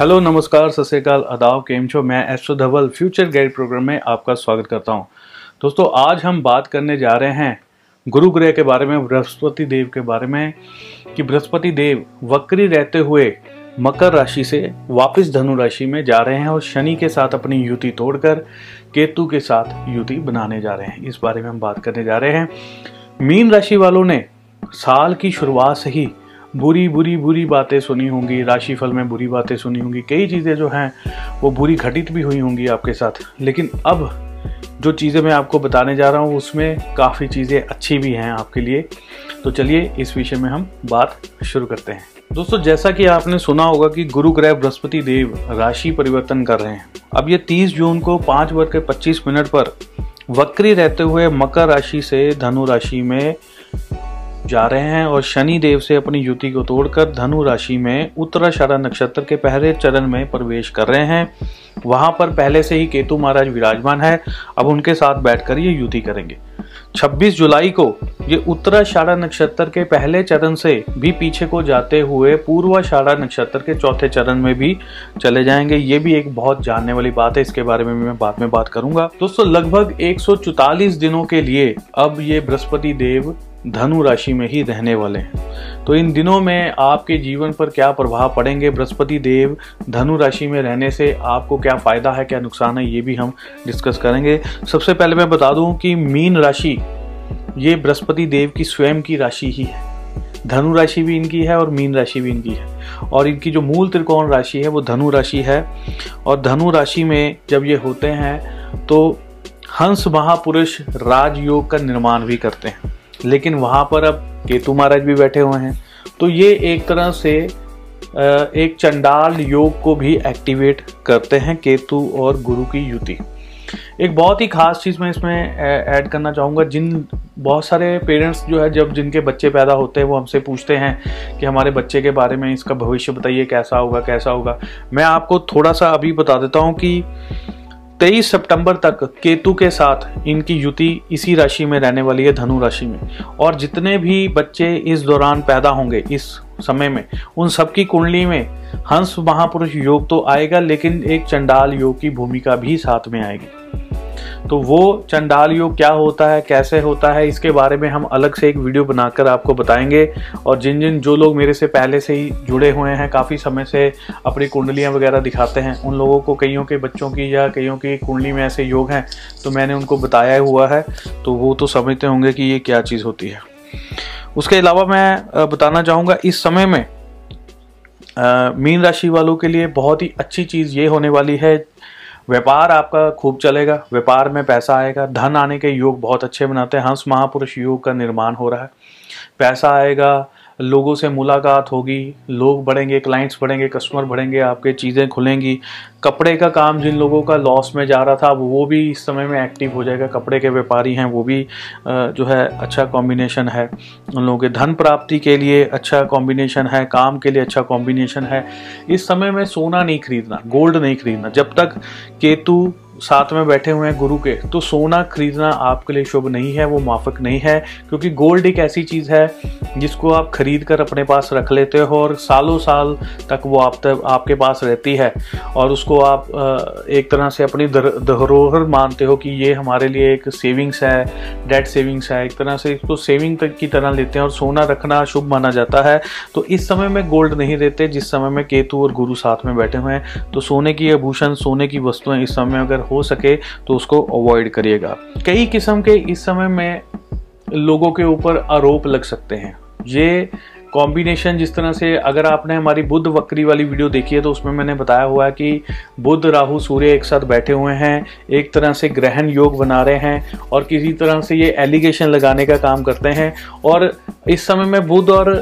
Hello, नमस्कार, सत श्रीकाल अदाव, केम छो? मैं astro Dhaval, future guide program में आपका स्वागत करता हूँ। दोस्तों, आज हम बात करने जा रहे हैं गुरु ग्रह के बारे में, बृहस्पति देव के बारे में, कि बृहस्पति देव वक्री रहते हुए मकर राशि से वापस धनु राशि में जा रहे हैं और शनि के साथ अपनी युति तोड़कर केतु के साथ युति बनाने जा रहे हैं। इस बारे में हम बात करने जा रहे हैं। मीन राशि वालों ने साल की शुरुआत से ही बुरी बुरी बुरी बातें सुनी होंगी, राशिफल में बुरी बातें सुनी होंगी, कई चीज़ें जो हैं, वो बुरी घटित भी हुई होंगी आपके साथ। लेकिन अब जो चीज़ें मैं आपको बताने जा रहा हूँ, उसमें काफ़ी चीज़ें अच्छी भी हैं आपके लिए। तो चलिए, इस विषय में हम बात शुरू करते हैं। दोस्तों, जैसा कि आपने सुना होगा कि गुरु ग्रह बृहस्पति देव राशि परिवर्तन कर रहे हैं। अब ये 30 जून को पाँच वर्ग के 25 मिनट पर वक्री रहते हुए मकर राशि से धनु राशि में जा रहे हैं और शनि देव से अपनी युति को तोड़कर धनु राशि में उत्तराषाढ़ा नक्षत्र के पहले चरण में प्रवेश कर रहे हैं। वहाँ पर पहले से ही केतु महाराज विराजमान है। अब उनके साथ बैठकर ये युति करेंगे। 26 जुलाई को ये उत्तराषाढ़ा नक्षत्र के पहले चरण से भी पीछे को जाते हुए पूर्वाषाढ़ा नक्षत्र के चौथे चरण में भी चले जाएँगे। ये भी एक बहुत जानने वाली बात है। इसके बारे में मैं बाद में बात करूँगा। दोस्तों, लगभग एक दिनों के लिए अब ये बृहस्पति देव धनु राशि में ही रहने वाले हैं। तो इन दिनों में आपके जीवन पर क्या प्रभाव पड़ेंगे? बृहस्पति देव धनु राशि में रहने से आपको क्या फ़ायदा है, क्या नुकसान है, ये भी हम डिस्कस करेंगे। सबसे पहले मैं बता दूँ कि मीन राशि, ये बृहस्पति देव की स्वयं की राशि ही है। धनु राशि भी इनकी है और मीन राशि भी इनकी है। और इनकी जो मूल त्रिकोण राशि है, वो धनु राशि है। और धनु राशि में जब ये होते हैं तो हंस महापुरुष राजयोग का निर्माण भी करते हैं। लेकिन वहाँ पर अब केतु महाराज भी बैठे हुए हैं। तो ये एक तरह से एक चंडाल योग को भी एक्टिवेट करते हैं केतु और गुरु की युति। एक बहुत ही खास चीज़ मैं इसमें ऐड करना चाहूँगा। जिन, बहुत सारे पेरेंट्स जो है, जब जिनके बच्चे पैदा होते हैं, वो हमसे पूछते हैं कि हमारे बच्चे के बारे में इसका भविष्य बताइए, कैसा होगा कैसा होगा। मैं आपको थोड़ा सा अभी बता देता हूँ कि 23 सितंबर तक केतु के साथ इनकी युति इसी राशि में रहने वाली है, धनु राशि में। और जितने भी बच्चे इस दौरान पैदा होंगे, इस समय में, उन सबकी कुंडली में हंस महापुरुष योग तो आएगा, लेकिन एक चंडाल योग की भूमिका भी साथ में आएगी। तो वो चंडाल योग क्या होता है, कैसे होता है, इसके बारे में हम अलग से एक वीडियो बनाकर आपको बताएँगे। और जिन जिन जो लोग मेरे से पहले से ही जुड़े हुए हैं, काफ़ी समय से अपनी कुंडलियाँ वगैरह दिखाते हैं, उन लोगों को कईयों के बच्चों की या कईयों की कुंडली में ऐसे योग हैं तो मैंने उनको बताया हुआ है तो वो तो समझते होंगे कि ये क्या चीज़ होती है। उसके अलावा मैं बताना चाहूँगा, इस समय में मीन राशि वालों के लिए बहुत ही अच्छी चीज़ ये होने वाली है व्यापार आपका खूब चलेगा, व्यापार में पैसा आएगा, धन आने के योग बहुत अच्छे बनाते हैं, हंस महापुरुष योग का निर्माण हो रहा है। पैसा आएगा लोगों से मुलाकात होगी, लोग बढ़ेंगे क्लाइंट्स बढ़ेंगे कस्टमर बढ़ेंगे, आपके चीज़ें खुलेंगी। कपड़े का काम जिन लोगों का लॉस में जा रहा था वो भी इस समय में एक्टिव हो जाएगा। कपड़े के व्यापारी हैं, वो भी जो है अच्छा कॉम्बिनेशन है। उन लोगों के धन प्राप्ति के लिए अच्छा कॉम्बिनेशन है, काम के लिए अच्छा कॉम्बिनेशन है। इस समय में सोना नहीं खरीदना गोल्ड नहीं खरीदना। जब तक केतु साथ में बैठे हुए हैं गुरु के तो सोना खरीदना आपके लिए शुभ नहीं है, वो माफक नहीं है, क्योंकि गोल्ड एक ऐसी चीज़ है जिसको आप खरीद कर अपने पास रख लेते हो और सालों साल तक वो आप तक, आपके पास रहती है। और उसको आप एक तरह से अपनी धरोहर मानते हो कि ये हमारे लिए एक सेविंग्स है डेट सेविंग्स है। एक तरह से इसको सेविंग तक की तरह लेते हैं और सोना रखना शुभ माना जाता है। तो इस समय में गोल्ड नहीं रहते, जिस समय में केतु और गुरु साथ में बैठे हुए हैं। तो सोने की आभूषण, सोने की वस्तुएँ इस समय अगर हो सके तो उसको अवॉइड करिएगा। कई किस्म के इस समय में लोगों के ऊपर आरोप लग सकते हैं। ये कॉम्बिनेशन जिस तरह से अगर आपने हमारी बुद्ध वक्री वाली वीडियो देखी है तो उसमें मैंने बताया हुआ है कि बुद्ध राहु, सूर्य एक साथ बैठे हुए हैं, एक तरह से ग्रहण योग बना रहे हैं और किसी तरह से ये एलिगेशन लगाने का काम करते हैं। और इस समय में बुद्ध और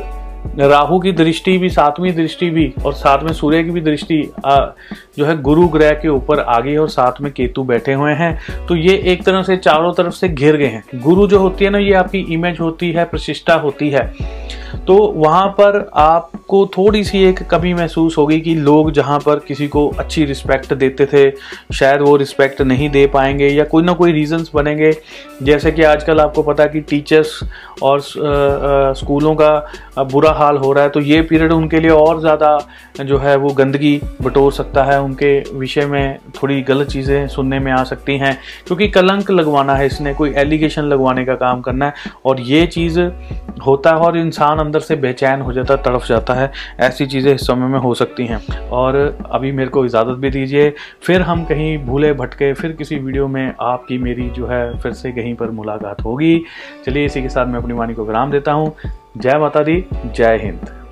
राहु की दृष्टि भी, सातवीं दृष्टि भी और साथ में सूर्य की भी दृष्टि जो है गुरु ग्रह के ऊपर आ गई और साथ में केतु बैठे हुए हैं। तो ये एक तरह से चारों तरफ़ से घिर गए हैं। गुरु जो होती है ना, ये आपकी इमेज होती है प्रतिष्ठा होती है। तो वहाँ पर आपको थोड़ी सी एक कमी महसूस होगी कि लोग जहाँ पर किसी को अच्छी रिस्पेक्ट देते थे, शायद वो रिस्पेक्ट नहीं दे पाएँगे या कोई ना कोई रीजंस बनेंगे। जैसे कि आजकल आपको पता कि टीचर्स और स्कूलों का बुरा हाल हो रहा है तो ये पीरियड उनके लिए और ज़्यादा जो है वो गंदगी बटोर सकता है। उनके विषय में थोड़ी गलत चीज़ें सुनने में आ सकती हैं, क्योंकि कलंक लगवाना है इसने, कोई एलिगेशन लगवाने का काम करना है। और ये चीज़ होता है और इंसान अंदर से बेचैन हो जाता, तड़फ जाता है। ऐसी चीज़ें इस समय में हो सकती हैं। और अभी मेरे को इजाज़त भी दीजिए। फिर हम कहीं भूले भटके, फिर किसी वीडियो में आपकी मेरी जो है फिर से कहीं पर मुलाकात होगी। चलिए इसी के साथ मैं अपनी वाणी को विराम देता हूँ। जय माता दी, जय हिंद।